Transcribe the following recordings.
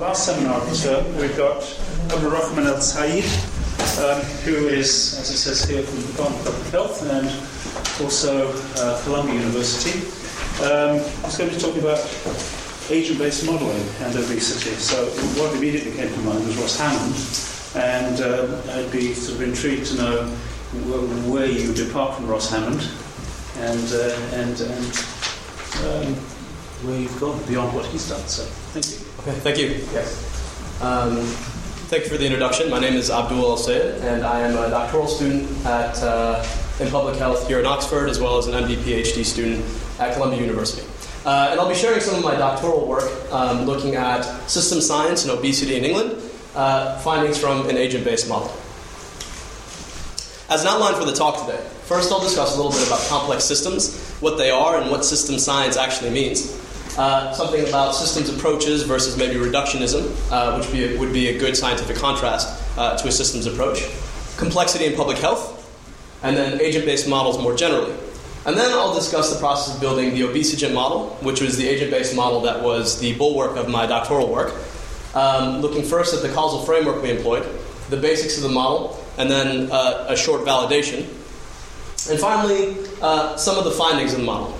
last seminar the term. We've got Dr. Rahman El Sayed, um, who is, as it says here, from the Department of Public Health and also uh, Columbia University. Um, he's going to be talking about agent-based modelling and obesity. So what immediately came to mind was Ross Hammond, and uh, I'd be sort of intrigued to know where you depart from Ross Hammond and uh, and and um, where you've gone beyond what he's done. So thank you. Okay, thank you. Yes. Um, thank you for the introduction. My name is Abdul El Sayed, and I am a doctoral student at uh, in public health here in Oxford, as well as an MD PhD student at Columbia University. Uh, and I'll be sharing some of my doctoral work um, looking at system science and obesity in England, uh, findings from an agent based model. As an outline for the talk today, first I'll discuss a little bit about complex systems, what they are, and what system science actually means. Uh, something about systems approaches versus maybe reductionism, uh, which be a, would be a good scientific contrast uh, to a systems approach. Complexity in public health, and then agent based models more generally. And then I'll discuss the process of building the Obesigent model, which was the agent based model that was the bulwark of my doctoral work. Um, looking first at the causal framework we employed, the basics of the model, and then uh, a short validation. And finally, uh, some of the findings of the model.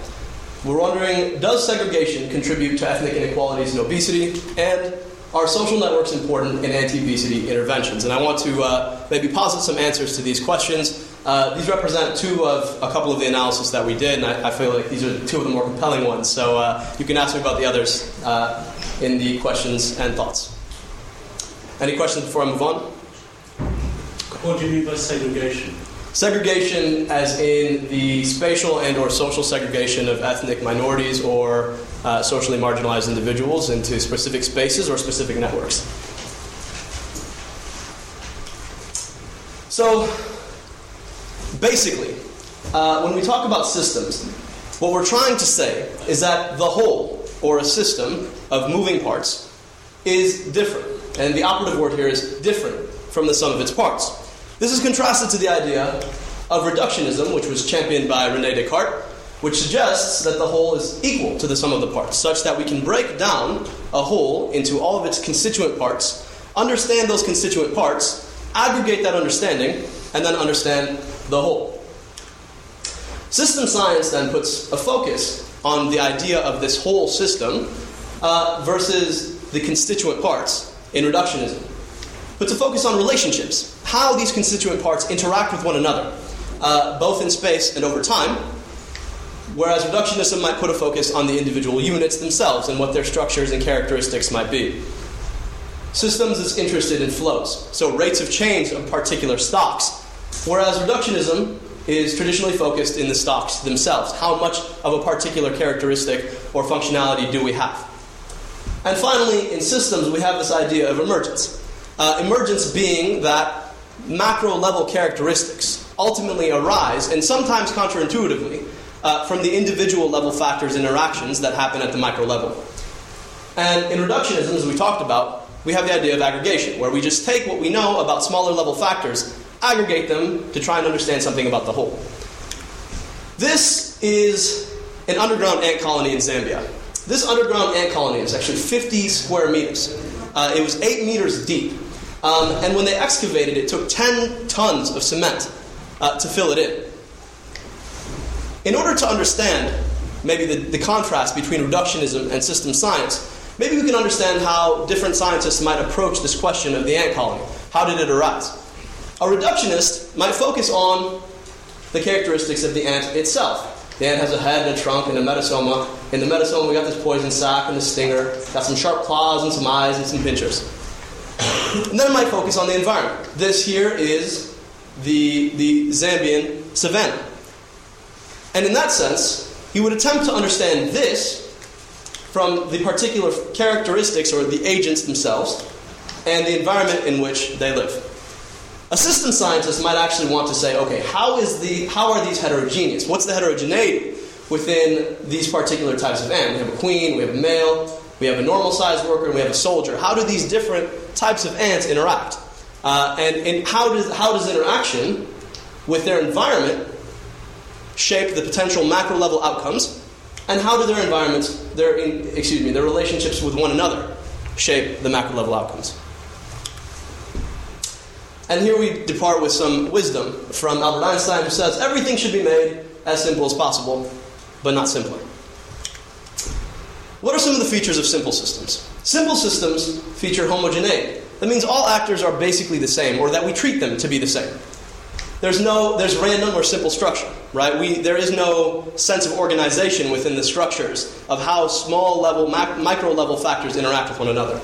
We're wondering does segregation contribute to ethnic inequalities and obesity? And are social networks important in anti obesity interventions? And I want to uh, maybe posit some answers to these questions. Uh, these represent two of a couple of the analysis that we did, and I, I feel like these are two of the more compelling ones. So uh, you can ask me about the others uh, in the questions and thoughts. Any questions before I move on? What do you mean by segregation? Segregation, as in the spatial and or social segregation of ethnic minorities or uh, socially marginalized individuals into specific spaces or specific networks. So, basically, uh, when we talk about systems, what we're trying to say is that the whole, or a system of moving parts, is different. And the operative word here is different from the sum of its parts. This is contrasted to the idea of reductionism, which was championed by Rene Descartes, which suggests that the whole is equal to the sum of the parts, such that we can break down a whole into all of its constituent parts, understand those constituent parts, aggregate that understanding, and then understand the whole. System science then puts a focus on the idea of this whole system uh, versus the constituent parts in reductionism but to focus on relationships, how these constituent parts interact with one another, uh, both in space and over time, whereas reductionism might put a focus on the individual units themselves and what their structures and characteristics might be. Systems is interested in flows, so rates of change of particular stocks, whereas reductionism is traditionally focused in the stocks themselves. How much of a particular characteristic or functionality do we have? And finally, in systems, we have this idea of emergence. Uh, emergence being that macro level characteristics ultimately arise, and sometimes counterintuitively, uh, from the individual level factors interactions that happen at the micro level. And in reductionism, as we talked about, we have the idea of aggregation, where we just take what we know about smaller level factors, aggregate them to try and understand something about the whole. This is an underground ant colony in Zambia. This underground ant colony is actually 50 square meters. Uh, it was 8 meters deep. Um, and when they excavated, it took 10 tons of cement uh, to fill it in. In order to understand maybe the, the contrast between reductionism and system science, maybe we can understand how different scientists might approach this question of the ant colony. How did it arise? A reductionist might focus on the characteristics of the ant itself. The ant has a head and a trunk and a metasoma. In the metasoma, we got this poison sac and the stinger, got some sharp claws and some eyes and some pinchers. And then I might focus on the environment. This here is the, the Zambian savanna. And in that sense, he would attempt to understand this from the particular characteristics or the agents themselves and the environment in which they live. A system scientist might actually want to say, okay, how, is the, how are these heterogeneous? What's the heterogeneity within these particular types of ant? We have a queen, we have a male, we have a normal sized worker, and we have a soldier. How do these different types of ants interact? Uh, and, and how, does, how does interaction with their environment shape the potential macro level outcomes? And how do their environments, their in, excuse me, their relationships with one another shape the macro level outcomes. And here we depart with some wisdom from Albert Einstein, who says everything should be made as simple as possible, but not simpler. What are some of the features of simple systems? Simple systems feature homogeneity. That means all actors are basically the same, or that we treat them to be the same. There's no, there's random or simple structure, right? We, there is no sense of organization within the structures of how small level, micro level factors interact with one another.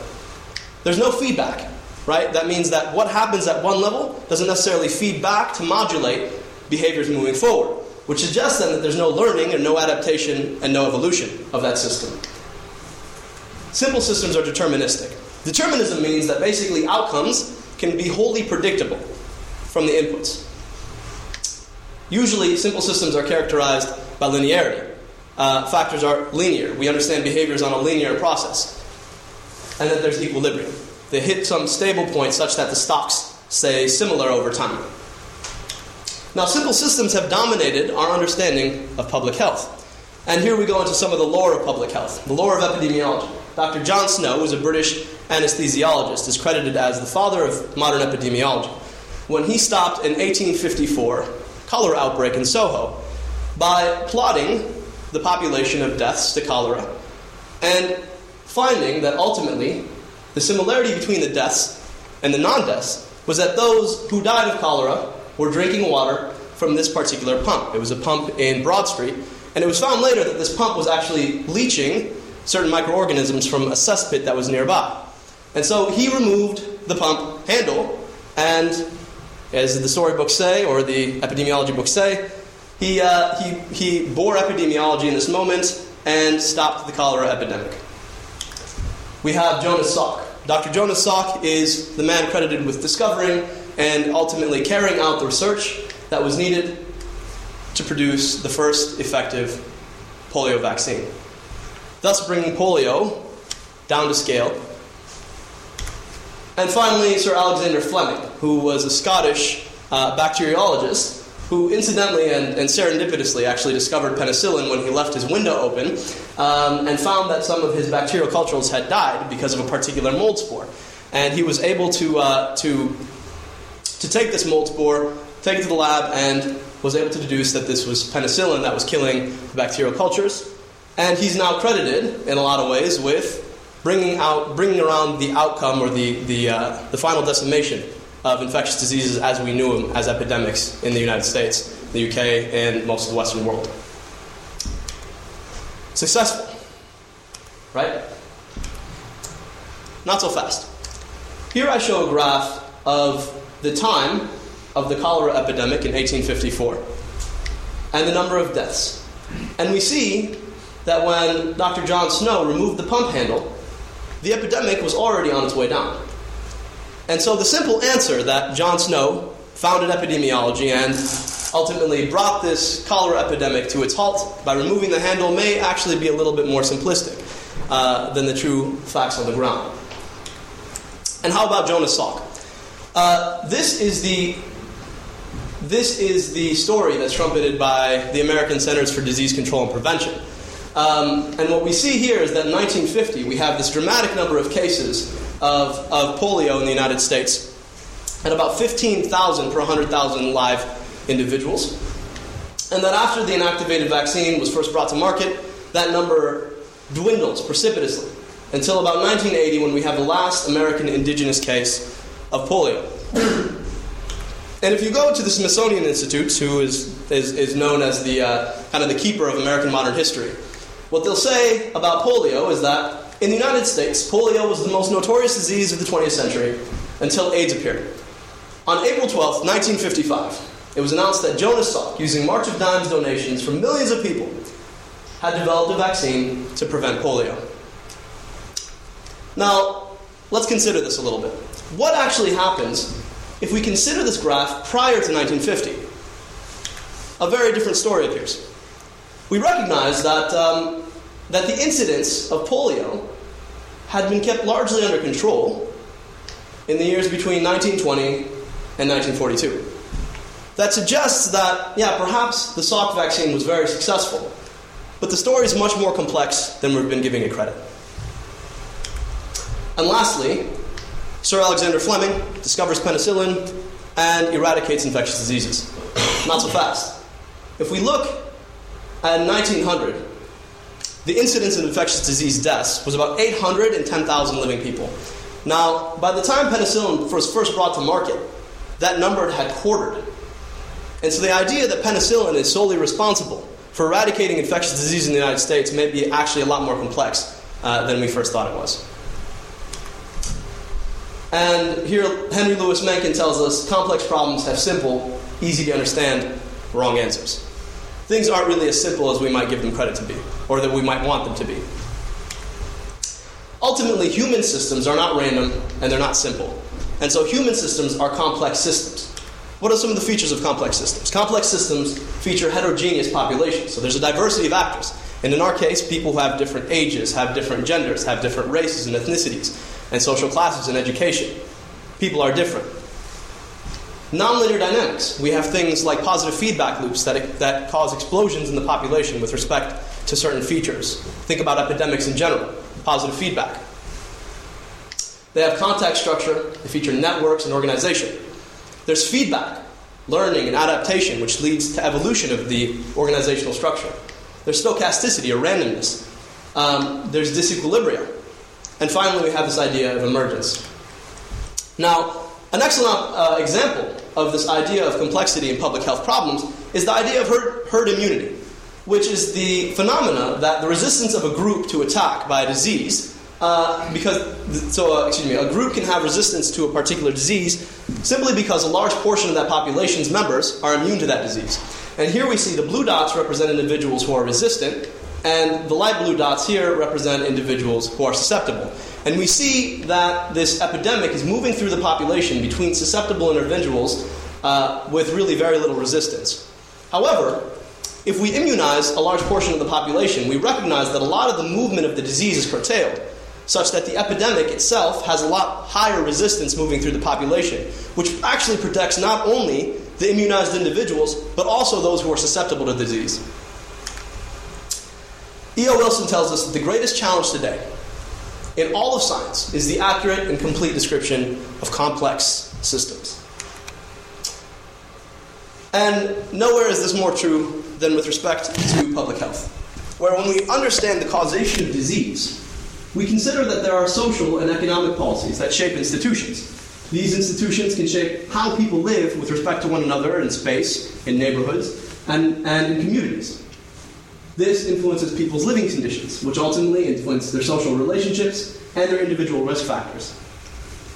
There's no feedback, right? That means that what happens at one level doesn't necessarily feed back to modulate behaviors moving forward, which suggests then that there's no learning and no adaptation and no evolution of that system. Simple systems are deterministic. Determinism means that basically outcomes can be wholly predictable from the inputs. Usually, simple systems are characterized by linearity. Uh, factors are linear. We understand behaviors on a linear process. And that there's equilibrium. They hit some stable point such that the stocks stay similar over time. Now, simple systems have dominated our understanding of public health. And here we go into some of the lore of public health, the lore of epidemiology. Dr. John Snow, was a British anesthesiologist, is credited as the father of modern epidemiology. When he stopped in 1854 cholera outbreak in Soho by plotting the population of deaths to cholera and finding that ultimately the similarity between the deaths and the non deaths was that those who died of cholera were drinking water from this particular pump. It was a pump in Broad Street, and it was found later that this pump was actually leaching certain microorganisms from a cesspit that was nearby. And so he removed the pump handle and as the storybooks say, or the epidemiology books say, he, uh, he, he bore epidemiology in this moment and stopped the cholera epidemic. We have Jonas Salk. Dr. Jonas Salk is the man credited with discovering and ultimately carrying out the research that was needed to produce the first effective polio vaccine, thus bringing polio down to scale and finally, Sir Alexander Fleming, who was a Scottish uh, bacteriologist who incidentally and, and, serendipitously actually discovered penicillin when he left his window open um, and found that some of his bacterial cultures had died because of a particular mold spore. And he was able to, uh, to, to take this mold spore, take it to the lab, and was able to deduce that this was penicillin that was killing the bacterial cultures. And he's now credited, in a lot of ways, with bringing out, bringing around the outcome or the, the, uh, the final decimation of infectious diseases as we knew them as epidemics in the United States, the UK, and most of the Western world. Successful, right? Not so fast. Here I show a graph of the time of the cholera epidemic in 1854 and the number of deaths. And we see that when Dr. John Snow removed the pump handle, the epidemic was already on its way down. And so the simple answer that John Snow founded epidemiology and ultimately brought this cholera epidemic to its halt by removing the handle may actually be a little bit more simplistic uh, than the true facts on the ground. And how about Jonas Salk? Uh, this is the this is the story that's trumpeted by the American Centers for Disease Control and Prevention. Um, and what we see here is that in 1950, we have this dramatic number of cases of, of polio in the United States, at about 15,000 per 100,000 live individuals. And that after the inactivated vaccine was first brought to market, that number dwindles precipitously until about 1980 when we have the last American indigenous case of polio. And if you go to the Smithsonian Institute, who is, is, is known as the uh, kind of the keeper of American modern history, what they'll say about polio is that in the United States, polio was the most notorious disease of the 20th century until AIDS appeared. On April 12, 1955, it was announced that Jonas Salk, using March of Dimes donations from millions of people, had developed a vaccine to prevent polio. Now, let's consider this a little bit. What actually happens if we consider this graph prior to 1950? A very different story appears we recognize that, um, that the incidence of polio had been kept largely under control in the years between 1920 and 1942. That suggests that, yeah, perhaps the Salk vaccine was very successful, but the story is much more complex than we've been giving it credit. And lastly, Sir Alexander Fleming discovers penicillin and eradicates infectious diseases. Not so fast. If we look at 1900, the incidence of infectious disease deaths was about 810,000 living people. Now, by the time penicillin was first brought to market, that number had quartered. And so the idea that penicillin is solely responsible for eradicating infectious disease in the United States may be actually a lot more complex uh, than we first thought it was. And here, Henry Louis Mencken tells us complex problems have simple, easy to understand, wrong answers. Things aren't really as simple as we might give them credit to be, or that we might want them to be. Ultimately, human systems are not random and they're not simple. And so, human systems are complex systems. What are some of the features of complex systems? Complex systems feature heterogeneous populations, so there's a diversity of actors. And in our case, people who have different ages, have different genders, have different races and ethnicities, and social classes and education. People are different. Nonlinear dynamics. We have things like positive feedback loops that, that cause explosions in the population with respect to certain features. Think about epidemics in general, positive feedback. They have contact structure, they feature networks and organization. There's feedback, learning, and adaptation, which leads to evolution of the organizational structure. There's stochasticity or randomness. Um, there's disequilibria. And finally, we have this idea of emergence. Now, an excellent uh, example of this idea of complexity in public health problems is the idea of herd, herd immunity, which is the phenomena that the resistance of a group to attack by a disease uh, because so uh, excuse me, a group can have resistance to a particular disease simply because a large portion of that population's members are immune to that disease. And here we see the blue dots represent individuals who are resistant, and the light blue dots here represent individuals who are susceptible. And we see that this epidemic is moving through the population between susceptible individuals uh, with really very little resistance. However, if we immunize a large portion of the population, we recognize that a lot of the movement of the disease is curtailed such that the epidemic itself has a lot higher resistance moving through the population, which actually protects not only the immunized individuals, but also those who are susceptible to disease. E.O. Wilson tells us that the greatest challenge today in all of science is the accurate and complete description of complex systems. And nowhere is this more true than with respect to public health, where when we understand the causation of disease, we consider that there are social and economic policies that shape institutions. These institutions can shape how people live with respect to one another in space, in neighborhoods, and, and in communities. This influences people's living conditions, which ultimately influence their social relationships and their individual risk factors.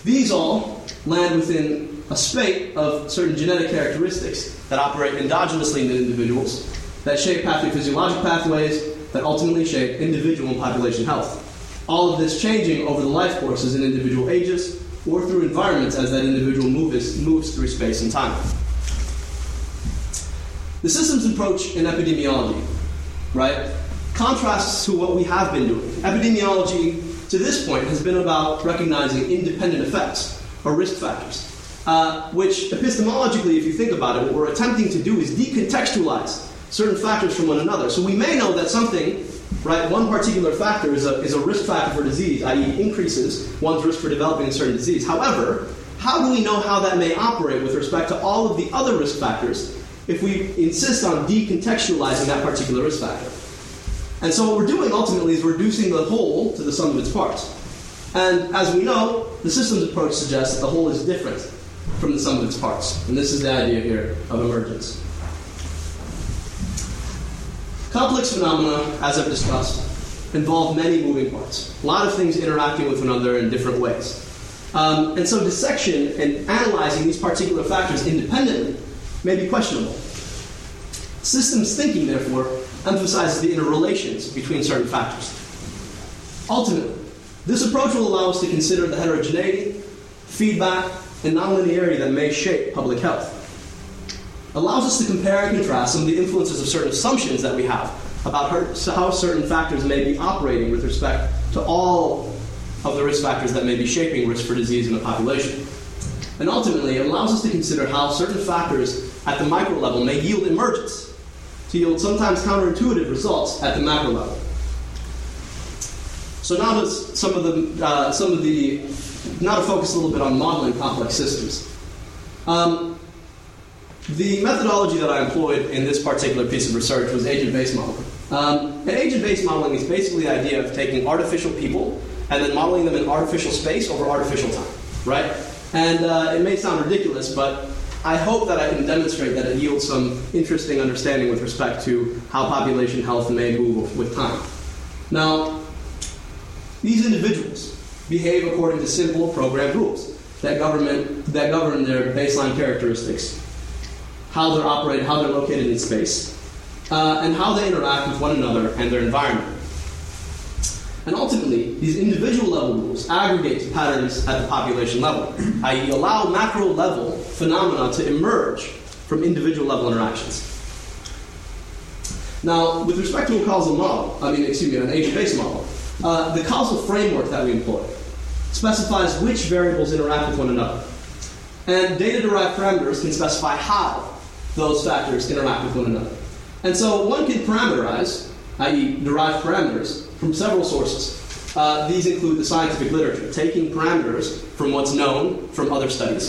These all land within a spate of certain genetic characteristics that operate endogenously in individuals, that shape pathophysiologic pathways, that ultimately shape individual and population health. All of this changing over the life courses in individual ages or through environments as that individual moves, moves through space and time. The systems approach in epidemiology, right, contrasts to what we have been doing. Epidemiology, to this point, has been about recognizing independent effects or risk factors, uh, which epistemologically, if you think about it, what we're attempting to do is decontextualize certain factors from one another. So we may know that something right? One particular factor is a, is a risk factor for disease, i.e., increases one's risk for developing a certain disease. However, how do we know how that may operate with respect to all of the other risk factors if we insist on decontextualizing that particular risk factor? And so, what we're doing ultimately is reducing the whole to the sum of its parts. And as we know, the systems approach suggests that the whole is different from the sum of its parts. And this is the idea here of emergence. Complex phenomena, as I've discussed, involve many moving parts. A lot of things interacting with one another in different ways. Um, and so dissection and analyzing these particular factors independently may be questionable. Systems thinking, therefore, emphasizes the interrelations between certain factors. Ultimately, this approach will allow us to consider the heterogeneity, feedback, and nonlinearity that may shape public health allows us to compare and contrast some of the influences of certain assumptions that we have about how certain factors may be operating with respect to all of the risk factors that may be shaping risk for disease in a population. And ultimately, it allows us to consider how certain factors at the micro level may yield emergence, to yield sometimes counterintuitive results at the macro level. So now to some of the uh, some of the now to focus a little bit on modeling complex systems. Um, the methodology that I employed in this particular piece of research was agent-based modeling. Um, and agent-based modeling is basically the idea of taking artificial people and then modeling them in artificial space over artificial time, right? And uh, it may sound ridiculous, but I hope that I can demonstrate that it yields some interesting understanding with respect to how population health may move with time. Now, these individuals behave according to simple programmed rules that, government, that govern their baseline characteristics, how they're operated, how they're located in space, uh, and how they interact with one another and their environment. And ultimately, these individual level rules aggregate to patterns at the population level, i.e., allow macro level phenomena to emerge from individual level interactions. Now, with respect to a causal model, I mean, excuse me, an agent based model, uh, the causal framework that we employ specifies which variables interact with one another. And data derived parameters can specify how those factors interact with one another. And so one can parameterize, i.e., derive parameters, from several sources. Uh, these include the scientific literature, taking parameters from what's known from other studies,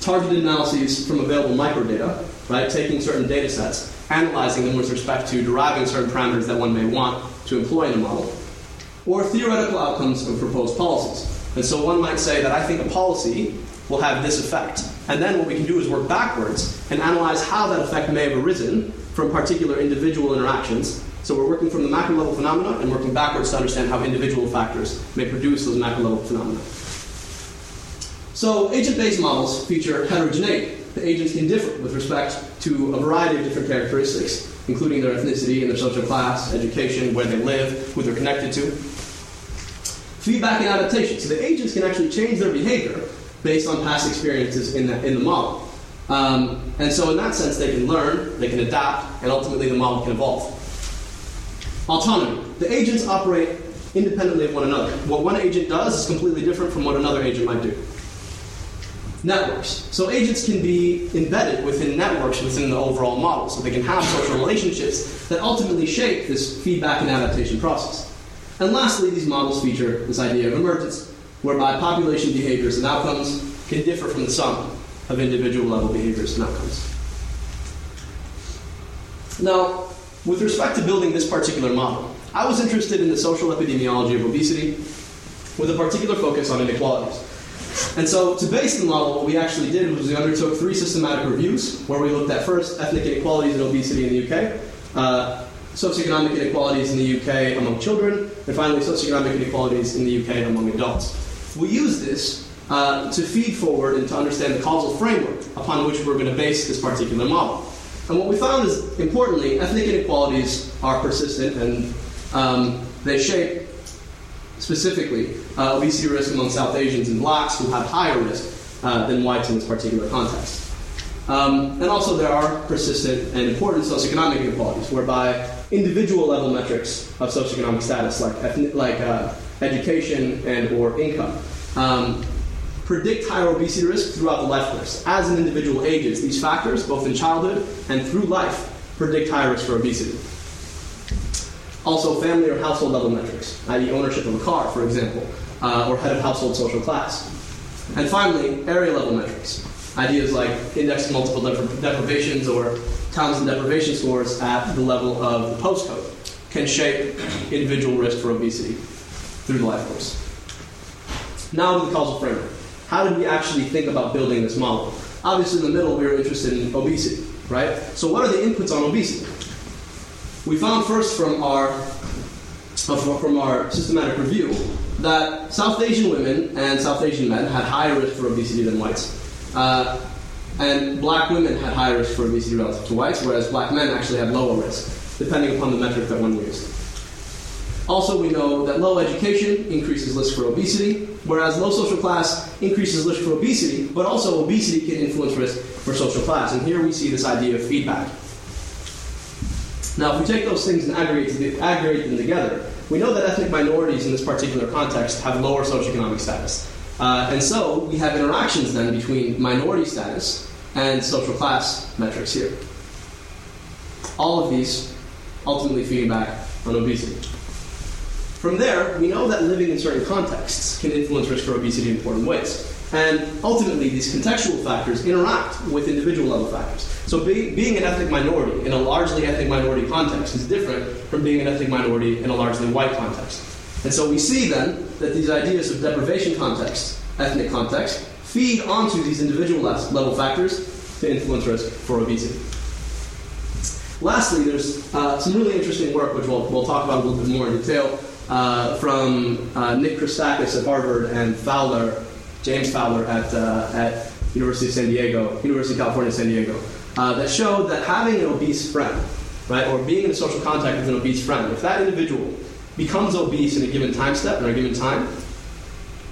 targeted analyses from available microdata, right, taking certain data sets, analyzing them with respect to deriving certain parameters that one may want to employ in a model, or theoretical outcomes of proposed policies. And so one might say that I think a policy will have this effect. And then what we can do is work backwards and analyze how that effect may have arisen from particular individual interactions so we're working from the macro level phenomena and working backwards to understand how individual factors may produce those macro level phenomena. So agent-based models feature heterogeneity. The agents can differ with respect to a variety of different characteristics, including their ethnicity and their social class, education, where they live, who they're connected to. Feedback and adaptation. So the agents can actually change their behavior based on past experiences in the, in the model. Um, and so in that sense, they can learn, they can adapt, and ultimately the model can evolve. Autonomy. The agents operate independently of one another. What one agent does is completely different from what another agent might do. Networks. So agents can be embedded within networks within the overall model. So they can have social relationships that ultimately shape this feedback and adaptation process. And lastly, these models feature this idea of emergence, whereby population behaviors and outcomes can differ from the sum of individual level behaviors and outcomes. Now, with respect to building this particular model, I was interested in the social epidemiology of obesity with a particular focus on inequalities. And so, to base the model, what we actually did was we undertook three systematic reviews where we looked at first ethnic inequalities in obesity in the UK, uh, socioeconomic inequalities in the UK among children, and finally, socioeconomic inequalities in the UK among adults. We use this uh, to feed forward and to understand the causal framework upon which we're going to base this particular model. And what we found is, importantly, ethnic inequalities are persistent and um, they shape specifically uh, obesity risk among South Asians and blacks who have higher risk uh, than whites in this particular context. Um, and also, there are persistent and important socioeconomic inequalities, whereby individual level metrics of socioeconomic status, like, ethnic, like uh, education and or income, um, predict higher obesity risk throughout the life course. As an individual ages, these factors, both in childhood and through life, predict higher risk for obesity. Also, family or household level metrics, i.e., ownership of a car, for example, uh, or head of household social class. And finally, area level metrics, ideas like index multiple deprivations or Townsend deprivation scores at the level of the postcode can shape individual risk for obesity through the life course. Now to the causal framework how did we actually think about building this model? Obviously, in the middle, we were interested in obesity, right? So, what are the inputs on obesity? We found first from our uh, from our systematic review that South Asian women and South Asian men had higher risk for obesity than whites. Uh, and black women had higher risk for obesity relative to whites, whereas black men actually had lower risk, depending upon the metric that one used. Also, we know that low education increases risk for obesity, whereas low social class increases risk for obesity, but also obesity can influence risk for social class. And here we see this idea of feedback. Now, if we take those things and aggregate, aggregate them together, we know that ethnic minorities in this particular context have lower socioeconomic status. Uh, and so we have interactions then between minority status and social class metrics here. All of these ultimately feeding back on obesity. From there, we know that living in certain contexts can influence risk for obesity in important ways. And ultimately, these contextual factors interact with individual level factors. So, be, being an ethnic minority in a largely ethnic minority context is different from being an ethnic minority in a largely white context. And so, we see then that these ideas of deprivation context, ethnic context, feed onto these individual level factors to influence risk for obesity. Lastly, there's uh, some really interesting work, which we'll, we'll talk about a little bit more in detail, uh, from uh, Nick Christakis at Harvard and Fowler James Fowler at, uh, at University of San Diego, University of California, San Diego, uh, that showed that having an obese friend, right, or being in a social contact with an obese friend, if that individual becomes obese in a given time step, in a given time,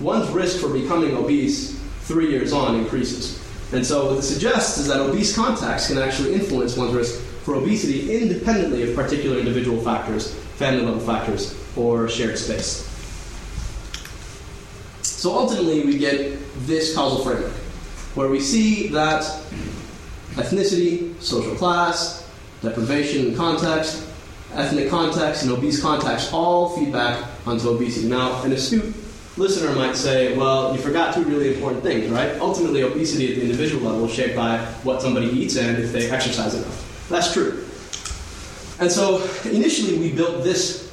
one's risk for becoming obese three years on increases. And so what this suggests is that obese contacts can actually influence one's risk for obesity independently of particular individual factors, family level factors, or shared space. So ultimately, we get this causal framework, where we see that ethnicity, social class, deprivation and context, ethnic context, and obese context all feed back onto obesity. Now, an astute listener might say, well, you forgot two really important things, right? Ultimately, obesity at the individual level is shaped by what somebody eats and if they exercise enough. That's true. And so, initially, we built this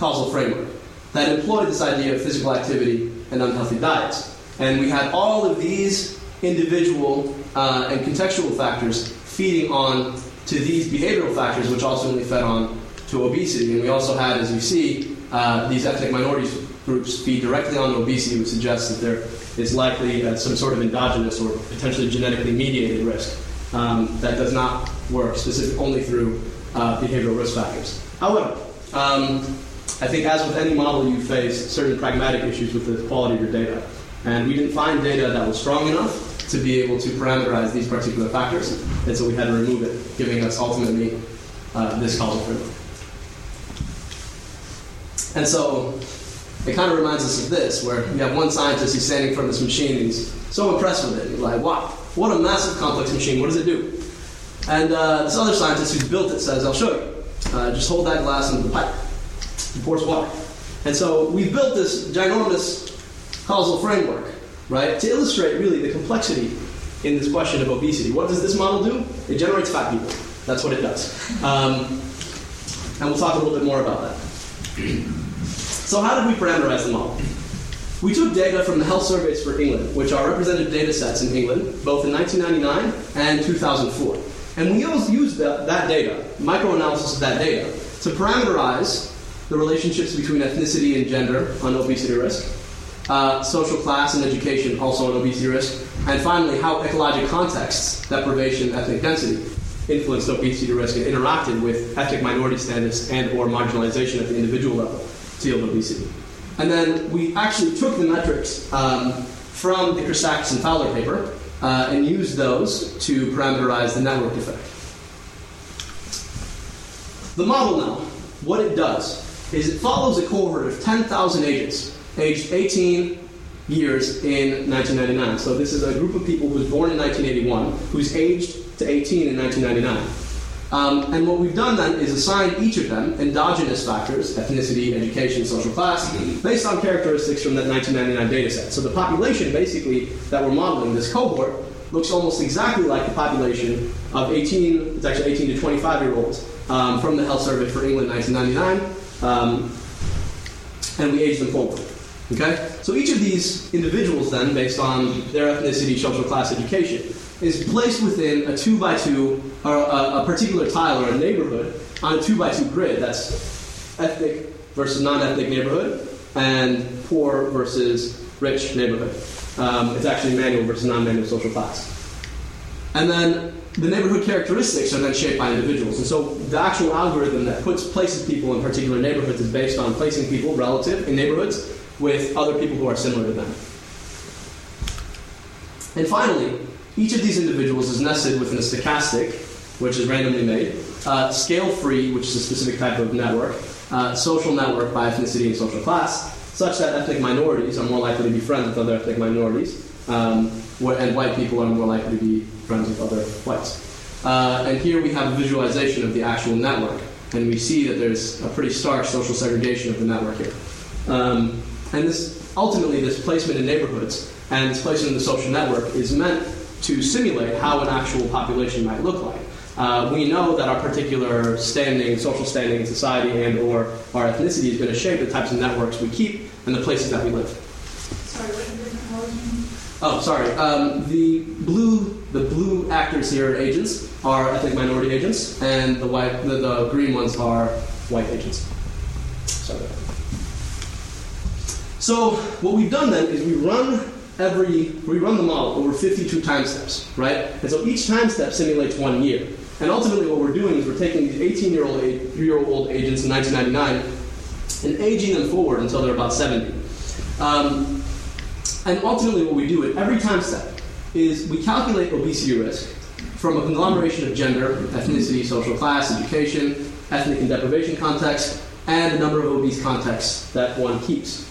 causal framework that employed this idea of physical activity and unhealthy diets. And we had all of these individual uh, and contextual factors feeding on to these behavioral factors, which ultimately fed on to obesity. And we also had, as you see, uh, these ethnic minorities groups feed directly on obesity, which suggests that there is likely uh, some sort of endogenous or potentially genetically mediated risk um, that does not work specific only through uh, behavioral risk factors. However, um, I think, as with any model, you face certain pragmatic issues with the quality of your data. And we didn't find data that was strong enough to be able to parameterize these particular factors, and so we had to remove it, giving us ultimately uh, this causal framework. And so it kind of reminds us of this, where you have one scientist who's standing in front of this machine and he's so impressed with it. He's like, wow, what a massive complex machine. What does it do? And uh, this other scientist who's built it says, I'll show you. Uh, just hold that glass into the pipe. He pours water. And so we've built this ginormous causal framework, right, to illustrate really the complexity in this question of obesity. What does this model do? It generates fat people. That's what it does. Um, and we'll talk a little bit more about that. So, how did we parameterize the model? We took data from the health surveys for England, which are representative data sets in England, both in 1999 and 2004. And we used that, that data, microanalysis of that data, to parameterize the relationships between ethnicity and gender on obesity risk, uh, social class and education also on obesity risk, and finally, how ecologic contexts, deprivation, ethnic density, influenced obesity risk and interacted with ethnic minority status and or marginalization at the individual level to yield obesity. And then we actually took the metrics um, from the Christakis and Fowler paper uh, and used those to parameterize the network effect. The model now, what it does is it follows a cohort of 10,000 agents, aged 18 years in 1999. So this is a group of people who was born in 1981, who's aged to 18 in 1999. Um, and what we've done then is assign each of them endogenous factors, ethnicity, education, social class, based on characteristics from that 1999 data set. So the population basically that we're modeling, this cohort, looks almost exactly like the population of 18, it's actually 18 to 25 year olds um, from the Health Survey for England 1999 um, and we age them forward. Okay? So each of these individuals, then, based on their ethnicity, social class, education, is placed within a two by two, or a, a particular tile or a neighborhood on a two by two grid. That's ethnic versus non ethnic neighborhood, and poor versus rich neighborhood. Um, it's actually manual versus non manual social class. And then the neighborhood characteristics are then shaped by individuals. And so the actual algorithm that puts places people in particular neighborhoods is based on placing people relative in neighborhoods with other people who are similar to them. And finally, each of these individuals is nested within a stochastic, which is randomly made, uh, scale free, which is a specific type of network, uh, social network by ethnicity and social class, such that ethnic minorities are more likely to be friends with other ethnic minorities, um, and white people are more likely to be friends with other whites. Uh, and here we have a visualization of the actual network, and we see that there's a pretty stark social segregation of the network here. Um, and this ultimately, this placement in neighborhoods and this placement in the social network is meant to simulate how an actual population might look like. Uh, we know that our particular standing, social standing in society, and or our ethnicity is going to shape the types of networks we keep and the places that we live. Sorry, what are the different Oh, sorry. Um, the blue, the blue actors here are agents are ethnic minority agents, and the white, the, the green ones are white agents. Sorry. So what we've done then is we run every we run the model over 52 time steps, right? And so each time step simulates one year. And ultimately, what we're doing is we're taking these 18 year old year old agents in 1999 and aging them forward until they're about 70. Um, and ultimately, what we do at every time step is we calculate obesity risk from a conglomeration of gender, ethnicity, social class, education, ethnic and deprivation context, and a number of obese contexts that one keeps.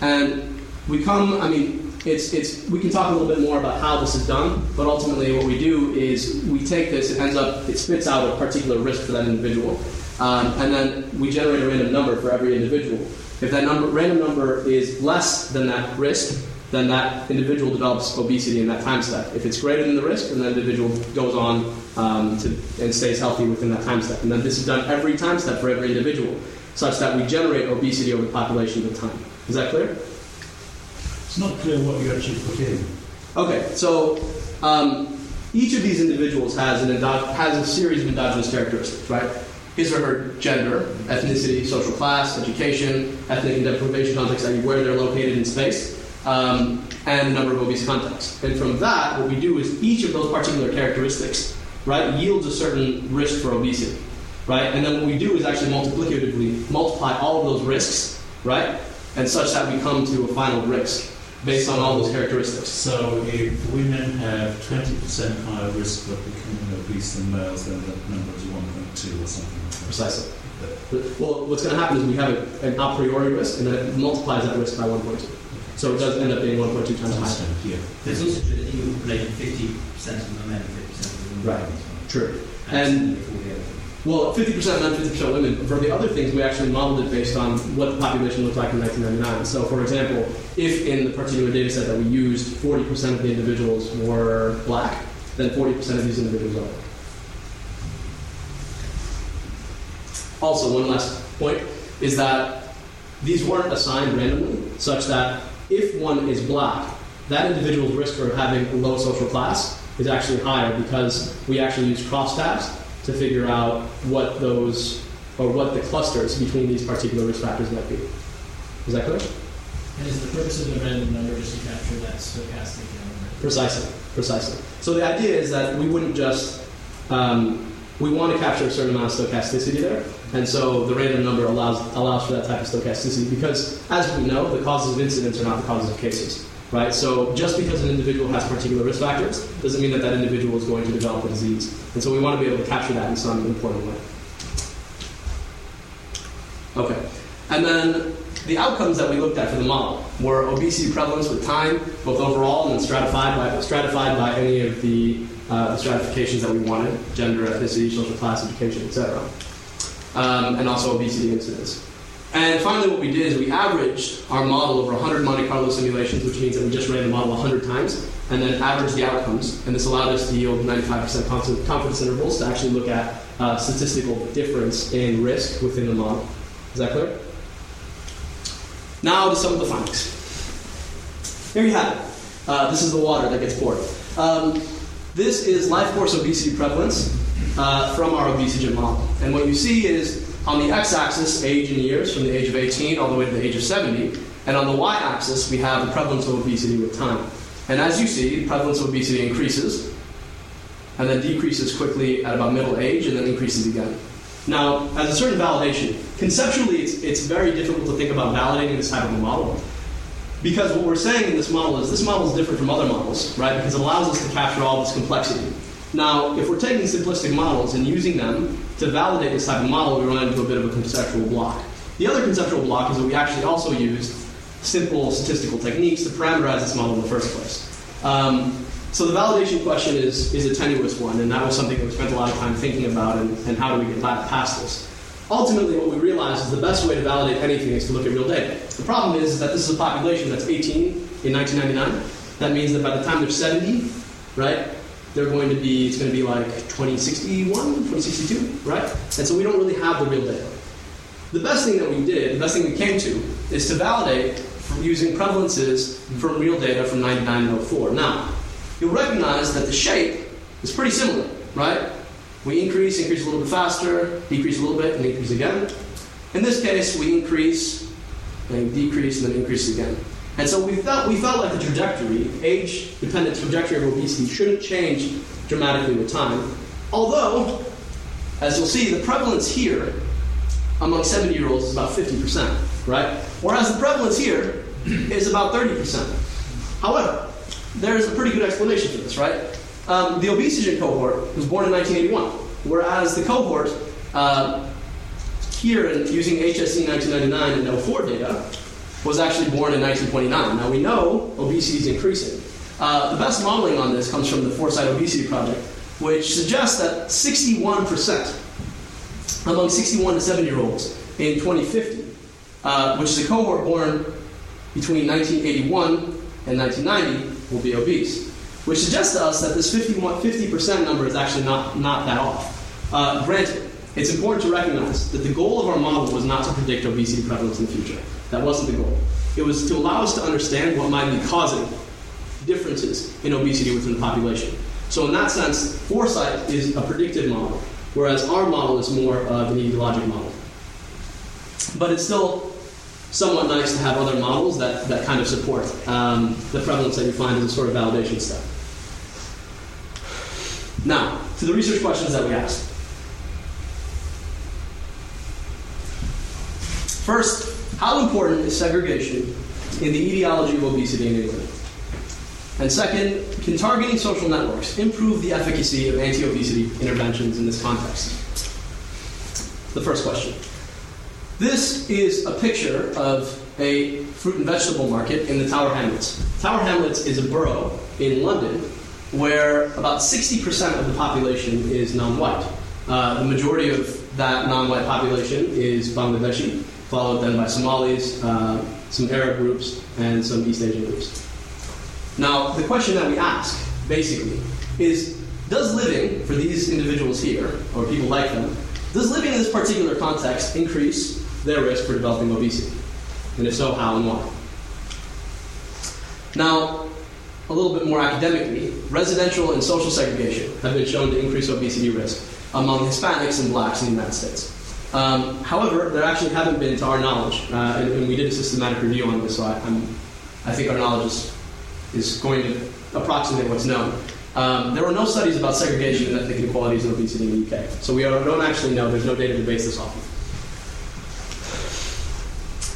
And we come, I mean, it's, it's, we can talk a little bit more about how this is done, but ultimately what we do is we take this, it ends up, it spits out a particular risk for that individual, um, and then we generate a random number for every individual. If that number, random number is less than that risk, then that individual develops obesity in that time step. If it's greater than the risk, then that individual goes on um, to, and stays healthy within that time step. And then this is done every time step for every individual, such that we generate obesity over the population of time. Is that clear? It's not clear what you actually put in. Okay, so um, each of these individuals has, an endo- has a series of endogenous characteristics, right? His or her gender, ethnicity, social class, education, ethnic and deprivation context, i.e., where they're located in space, um, and the number of obese contexts. And from that, what we do is each of those particular characteristics, right, yields a certain risk for obesity, right? And then what we do is actually multiplicatively multiply all of those risks, right, and such that we come to a final risk based on all those characteristics. So if women have 20% higher risk of becoming obese than males, then that number is 1.2 or something like. Precisely. Well, what's going to happen is we have a, an a priori risk, and then it multiplies that risk by 1.2. So it does end up being 1.2 times higher. Understand, yeah. But it's also true that you populated 50% of the men and 50% of the women. Right. True. And, And before the other. well, 50% men, 50% women. For the other things, we actually modeled it based on what the population looked like in 1999. So, for example, if in the particular data set that we used, 40% of the individuals were black, then 40% of these individuals are. Also, one last point is that these weren't assigned randomly, such that if one is black, that individual's risk for having a low social class is actually higher because we actually use crosstabs to figure out what those or what the clusters between these particular risk factors might be. Is that clear? And is the purpose of the random number just to capture that stochastic element? Precisely, precisely. So the idea is that we wouldn't just um, we want to capture a certain amount of stochasticity there, and so the random number allows allows for that type of stochasticity because, as we know, the causes of incidents are not the causes of cases, right? So just because an individual has particular risk factors doesn't mean that that individual is going to develop a disease, and so we want to be able to capture that in some important way. Okay, and then the outcomes that we looked at for the model were obesity prevalence with time, both overall and then stratified by stratified by any of the uh, the stratifications that we wanted: gender, ethnicity, social class, education, etc. Um, and also obesity incidence. And finally, what we did is we averaged our model over 100 Monte Carlo simulations, which means that we just ran the model 100 times, and then averaged the outcomes. And this allowed us to yield 95% confidence- confidence intervals to actually look at uh, statistical difference in risk within the model. Is that clear? Now to some of the findings. Here you have it. Uh, this is the water that gets poured. Um, this is life course obesity prevalence uh, from our obesity model. And what you see is on the x-axis, age in years, from the age of 18 all the way to the age of 70. And on the y-axis, we have the prevalence of obesity with time. And as you see, the prevalence of obesity increases, and then decreases quickly at about middle age, and then increases again. Now, as a certain validation, conceptually, it's, it's very difficult to think about validating this type of a model. Because what we're saying in this model is this model is different from other models, right? Because it allows us to capture all this complexity. Now, if we're taking simplistic models and using them to validate this type of model, we run into a bit of a conceptual block. The other conceptual block is that we actually also used simple statistical techniques to parameterize this model in the first place. Um, so the validation question is, is a tenuous one, and that was something that we spent a lot of time thinking about, and, and how do we get past this. Ultimately what we realize is the best way to validate anything is to look at real data. The problem is that this is a population that's 18 in 1999. That means that by the time they're 70, right, they're going to be, it's going to be like 2061, 2062, right? And so we don't really have the real data. The best thing that we did, the best thing we came to, is to validate using prevalences from real data from 99 and 04. Now, you'll recognize that the shape is pretty similar, right? We increase, increase a little bit faster, decrease a little bit, and increase again. In this case, we increase, then decrease, and then increase again. And so we felt, we felt like the trajectory, age-dependent trajectory of obesity, shouldn't change dramatically with time. Although, as you'll see, the prevalence here among 70 year olds is about 50%, right? Whereas the prevalence here is about 30%. However, there's a pretty good explanation for this, right? Um, the obesity cohort was born in 1981, whereas the cohort uh, here in, using HSE 1999 and 04 data was actually born in 1929. Now we know obesity is increasing. Uh, the best modeling on this comes from the Foresight Obesity Project, which suggests that 61% among 61 to 70 year olds in 2050, uh, which is a cohort born between 1981 and 1990, will be obese. Which suggests to us that this 51, 50% number is actually not, not that off. Uh, granted, it's important to recognize that the goal of our model was not to predict obesity prevalence in the future. That wasn't the goal. It was to allow us to understand what might be causing differences in obesity within the population. So, in that sense, foresight is a predictive model, whereas our model is more of an etiologic model. But it's still somewhat nice to have other models that, that kind of support um, the prevalence that you find as a sort of validation step. Now, to the research questions that we asked. First, how important is segregation in the etiology of obesity in England? And second, can targeting social networks improve the efficacy of anti obesity interventions in this context? The first question. This is a picture of a fruit and vegetable market in the Tower Hamlets. Tower Hamlets is a borough in London where about 60% of the population is non white. Uh, the majority of that non white population is Bangladeshi, followed then by Somalis, uh, some Arab groups, and some East Asian groups. Now, the question that we ask, basically, is does living for these individuals here, or people like them, does living in this particular context increase their risk for developing obesity? And if so, how and why? Now, a little bit more academically, residential and social segregation have been shown to increase obesity risk among Hispanics and blacks in the United States. Um, however, there actually haven't been, to our knowledge, uh, and, and, we did a systematic review on this, so I, I think our knowledge is, is going to approximate what's known. Um, there were no studies about segregation and ethnic inequalities and obesity in the UK, so we don't actually know. There's no data to base this off of.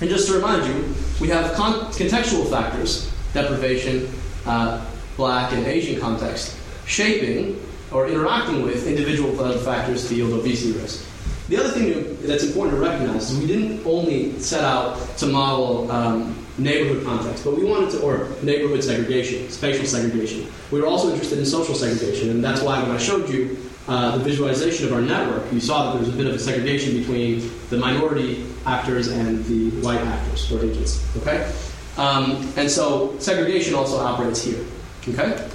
And just to remind you, we have con- contextual factors, deprivation, uh, black and Asian context, shaping or interacting with individual factors to yield obesity risk. The other thing that's important to recognize is we didn't only set out to model um, neighborhood context, but we wanted to, or neighborhood segregation, spatial segregation. We were also interested in social segregation, and that's why when I showed you uh, the visualization of our network, you saw that there was a bit of a segregation between the minority actors and the white actors or agents. Okay, um, and so segregation also operates here. Okay,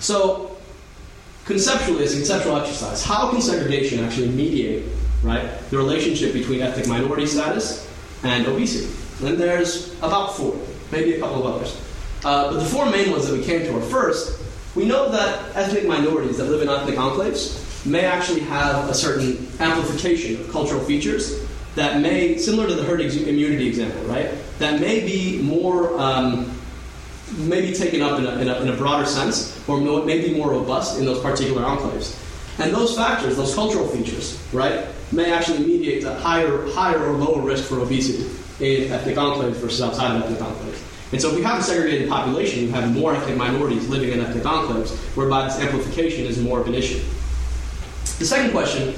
so conceptually, as a conceptual exercise, how can segregation actually mediate, right, the relationship between ethnic minority status and obesity? And there's about four, maybe a couple of others. Uh, but the four main ones that we came to are first, we know that ethnic minorities that live in ethnic enclaves may actually have a certain amplification of cultural features that may, similar to the herd immunity example, right, that may be more um, may be taken up in a, in a, in a broader sense, or may be more robust in those particular enclaves. And those factors, those cultural features, right, may actually mediate a higher, higher or lower risk for obesity in ethnic enclaves versus outside of ethnic enclaves. And so if we have a segregated population, you have more ethnic minorities living in ethnic enclaves, whereby this amplification is more of an issue. The second question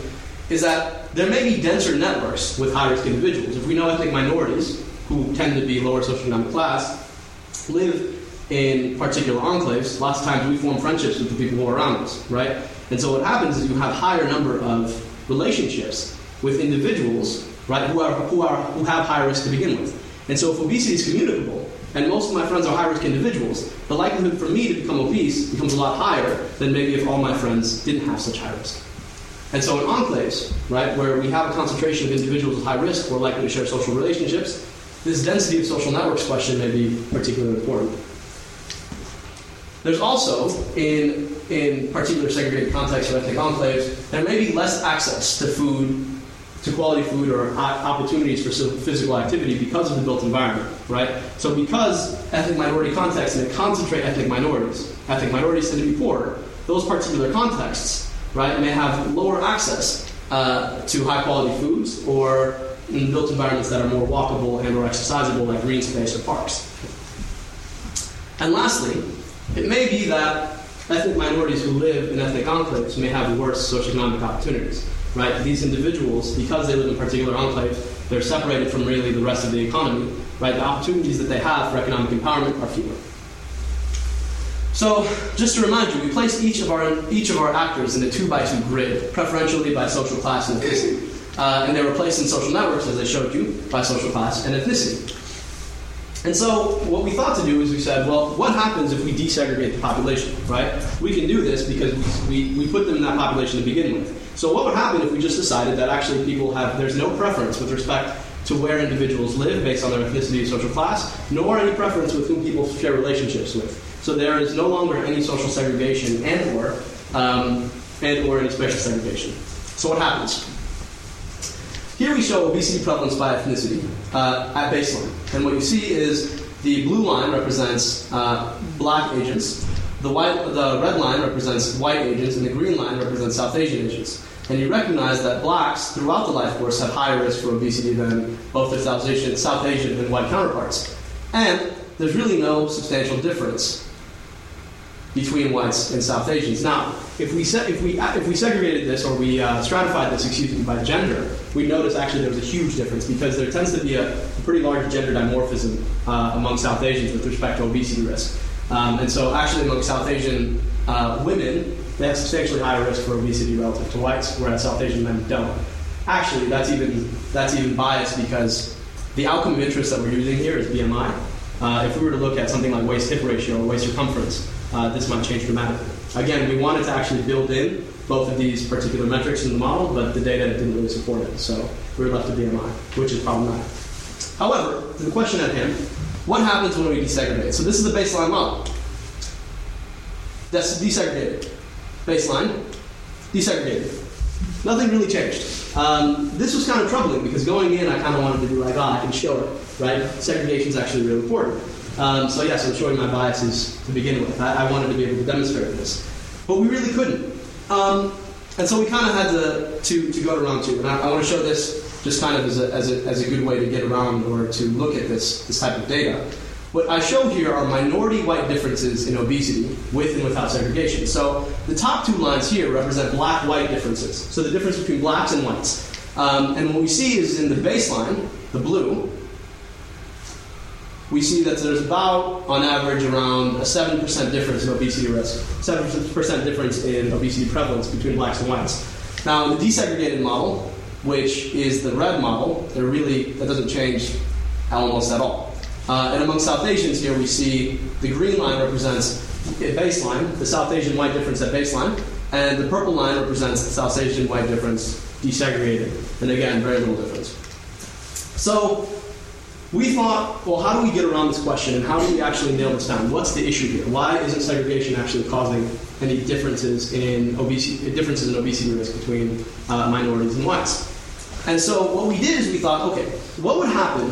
is that there may be denser networks with high risk individuals. If we know ethnic minorities, who tend to be lower socioeconomic class, live in particular enclaves, lots of times we form friendships with the people who are around us, right? And so what happens is you have higher number of relationships with individuals, right, who are who are who have high risk to begin with. And so if obesity is communicable, and most of my friends are high risk individuals, the likelihood for me to become obese becomes a lot higher than maybe if all my friends didn't have such high risk. And so in enclaves, right, where we have a concentration of individuals with high risk who are likely to share social relationships, this density of social networks question may be particularly important. There's also, in, in particular segregated contexts or ethnic enclaves, there may be less access to food, to quality food or opportunities for physical activity because of the built environment, right? So because ethnic minority contexts may concentrate ethnic minorities, ethnic minorities tend to be poorer, those particular contexts, right, may have lower access uh, to high quality foods or in built environments that are more walkable and or exercisable like green space or parks. And lastly, it may be that ethnic minorities who live in ethnic enclaves may have worse socioeconomic opportunities. Right? These individuals, because they live in particular enclaves, they're separated from really the rest of the economy. Right? The opportunities that they have for economic empowerment are fewer. So, just to remind you, we placed each of our each of our actors in a two by two grid, preferentially by social class and ethnicity, uh, and they were placed in social networks, as I showed you, by social class and ethnicity. And so, what we thought to do is we said, well, what happens if we desegregate the population, right? We can do this because we, we, we put them in that population to begin with. So, what would happen if we just decided that actually people have, there's no preference with respect to where individuals live based on their ethnicity or social class, nor any preference with whom people share relationships with. So, there is no longer any social segregation and or, um, and or any spatial segregation. So, what happens? Here we show obesity prevalence by ethnicity uh, at baseline. And what you see is the blue line represents uh, black agents, the, white, the red line represents white agents, and the green line represents South Asian agents. And you recognize that blacks throughout the life course have higher risk for obesity than both their South Asian, South Asian and white counterparts. And there's really no substantial difference between whites and South Asians. Now, if we se- if we if we segregated this or we uh, stratified this, excuse me, by gender, we notice actually there was a huge difference because there tends to be a, pretty large gender dimorphism uh, among South Asians with respect to obesity risk. Um, and so, actually, among South Asian uh, women, they have substantially higher risk for obesity relative to whites, whereas South Asian men don't. Actually, that's even that's even biased because the outcome of interest that we're using here is BMI. Uh, if we were to look at something like waist hip ratio or waist circumference, uh, this might change dramatically. Again, we wanted to actually build in both of these particular metrics in the model, but the data didn't really support it, so we were left to BMI, which is problematic. However, to the question at hand, what happens when we desegregate? So this is the baseline model. That's desegregated. Baseline, desegregated. Nothing really changed. Um, this was kind of troubling because going in, I kind of wanted to be like, oh, I can show it, right? Segregation is actually really important. Um, so yes, I'm showing my biases to begin with. I, I, wanted to be able to demonstrate this, but we really couldn't. Um, and so we kind of had to, to, to go to. And I, I want to show this just kind of as a, as, a, as a good way to get around or to look at this, this type of data. What I show here are minority white differences in obesity with and without segregation. So the top two lines here represent black white differences. So the difference between blacks and whites. Um, and what we see is in the baseline, the blue, we see that there's about, on average, around a 7% difference in obesity risk, 7% difference in obesity prevalence between blacks and whites. Now, in the desegregated model, which is the red model, there really, that doesn't change almost at all. Uh, and among South Asians here, we see the green line represents at baseline, the South Asian white difference at baseline, and the purple line represents the South Asian white difference desegregated. And again, very little difference. So, we thought, well, how do we get around this question and how do we actually nail this down? What's the issue here? Why isn't segregation actually causing any differences in obesity, differences in obesity risk between uh, minorities and whites? And so what we did is we thought, okay, what would happen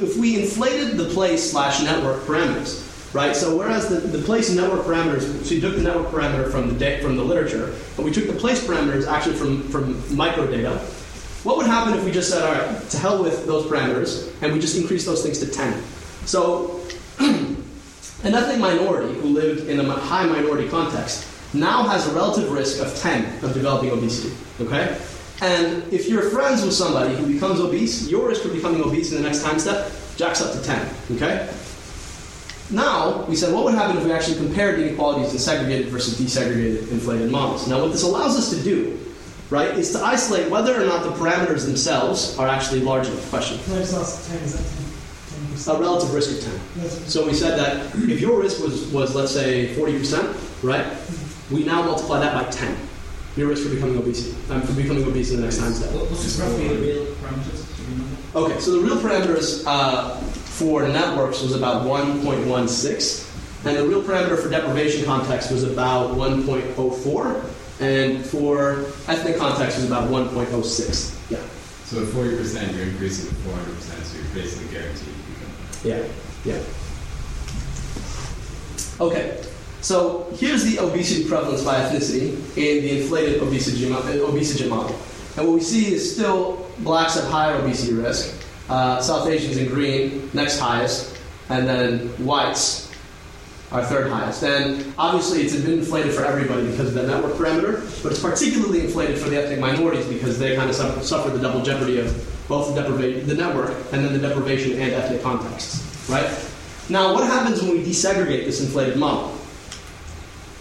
if we inflated the place slash network parameters? Right. So whereas the, the place and network parameters, so you took the network parameter from the from the literature, and we took the place parameters actually from from microdata. What would happen if we just said, all right, to hell with those parameters, and we just increase those things to 10? So, an ethnic minority who lived in a high minority context now has a relative risk of 10 of developing obesity, okay? And if you're friends with somebody who becomes obese, your risk of becoming obese in the next time step jacks up to 10, okay? Now, we said, what would happen if we actually compared inequalities in segregated versus desegregated inflated models? Now, what this allows us to do right, is to isolate whether or not the parameters themselves are actually large enough. Question. Can I just ask 10, is that 10? 10%? A relative risk of 10. So we said that if your risk was, was let's say 40%, right? We now multiply that by 10. Your risk for becoming obese, um, for becoming obese in the next time step. What- What's roughly the real parameters? Do you remember? Okay, so the real parameters uh, for networks was about 1.16, and the real parameter for deprivation context was about 1.04, and for ethnic context was about 1.06. Yeah, So at forty percent, you're increasing to four hundred percent, so you're basically guaranteed yeah, yeah. Okay, so here's the obesity prevalence by ethnicity in the inflated obesity, uh, obesity model. And what we see is still blacks have higher obesity risk, uh, South Asians in green, next highest, and then whites are third highest. And obviously it's been inflated for everybody because of the network parameter, but it's particularly inflated for the ethnic minorities because they kind of suffer, suffer the double jeopardy of both the, depriva- the network and then the deprivation and ethnic contexts, right? Now, what happens when we desegregate this inflated model?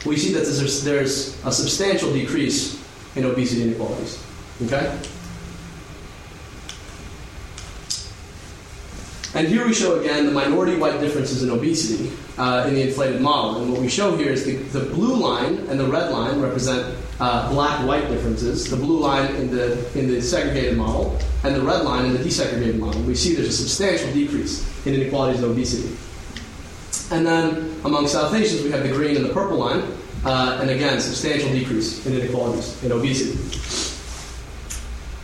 We see that there's, there's a substantial decrease in obesity inequalities. Okay? And here we show again the minority white differences in obesity uh, in the inflated model. And what we show here is the, the blue line and the red line represent uh, black white differences, the blue line in the, in the segregated model, and the red line in the desegregated model. We see there's a substantial decrease in inequalities in obesity. And then among South Asians, we have the green and the purple line, uh, and again, substantial decrease in inequalities in obesity.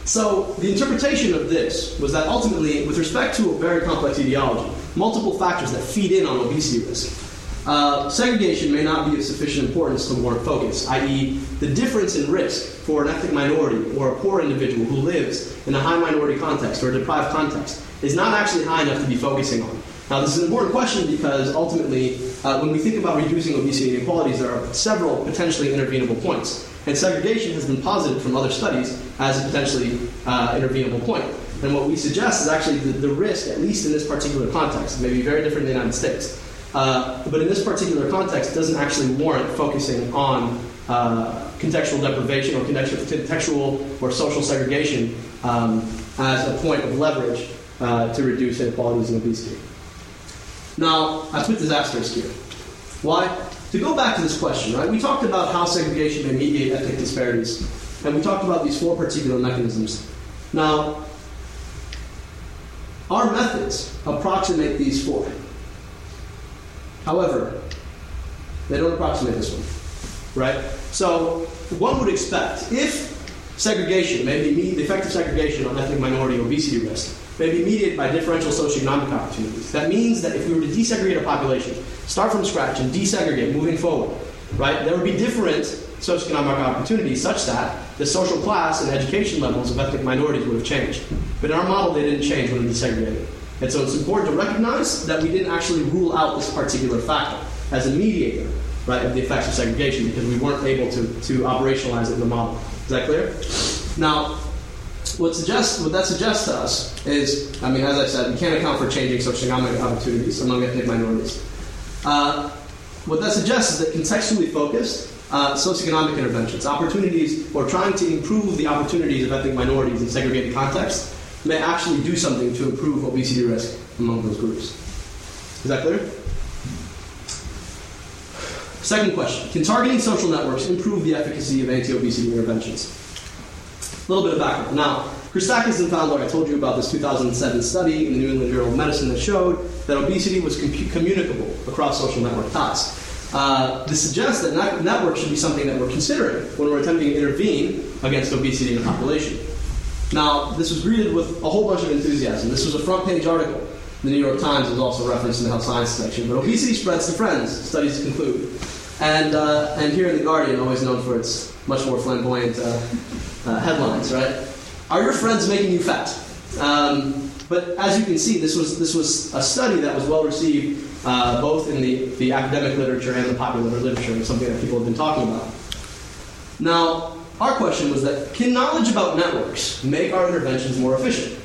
So the interpretation of this was that ultimately, with respect to a very complex etiology, multiple factors that feed in on obesity risk, uh, segregation may not be of sufficient importance to warrant focus, i.e., the difference in risk for an ethnic minority or a poor individual who lives in a high minority context or a deprived context is not actually high enough to be focusing on. Now, this is an important question because ultimately, uh, when we think about reducing obesity inequalities, there are several potentially intervenable points. And segregation has been posited from other studies as a potentially uh, intervenable point. And what we suggest is actually the, the risk, at least in this particular context, may be very different in the United States. Uh, but in this particular context, doesn't actually warrant focusing on uh, contextual deprivation or contextual, or social segregation um, as a point of leverage uh, to reduce inequalities and obesity. Now, I put this asterisk here. Why? To go back to this question, right? We talked about how segregation may mediate ethnic disparities, and we talked about these four particular mechanisms. Now, our methods approximate these four. However, they don't approximate this one, right? So, one would expect if segregation, maybe the effect of segregation on ethnic minority obesity risk, may be mediated by differential socioeconomic opportunities. That means that if we were to desegregate a population, start from scratch and desegregate moving forward, right, there would be different socioeconomic opportunities such that the social class and education levels of ethnic minorities would have changed. But in our model, they didn't change when we desegregated. And so it's important to recognize that we didn't actually rule out this particular factor as a mediator, right, of the effects of segregation because we weren't able to, to operationalize it in the model. Is that clear? Now, what suggests what that suggests to us is, I mean, as I said, we can't account for changing socioeconomic opportunities among ethnic minorities. Uh, what that suggests is that contextually focused uh, socioeconomic interventions, opportunities, or trying to improve the opportunities of ethnic minorities in segregated contexts, may actually do something to improve obesity risk among those groups. Is that clear? Second question Can targeting social networks improve the efficacy of anti obesity interventions? A little bit of background. Now, Christakis and Fowler, I told you about this 2007 study in the New England Journal of Medicine that showed that obesity was communicable across social network ties. Uh, this suggests that net- networks should be something that we're considering when we're attempting to intervene against obesity in the population. Now, this was greeted with a whole bunch of enthusiasm. This was a front page article. The New York Times was also referenced in the health science section. But obesity spreads to friends, studies conclude. And, uh, and here in The Guardian, always known for its much more flamboyant uh, uh, headlines, right? Are your friends making you fat? Um, but as you can see, this was, this was a study that was well received uh, both in the, the academic literature and the popular literature, and something that people have been talking about. Now, our question was that can knowledge about networks make our interventions more efficient?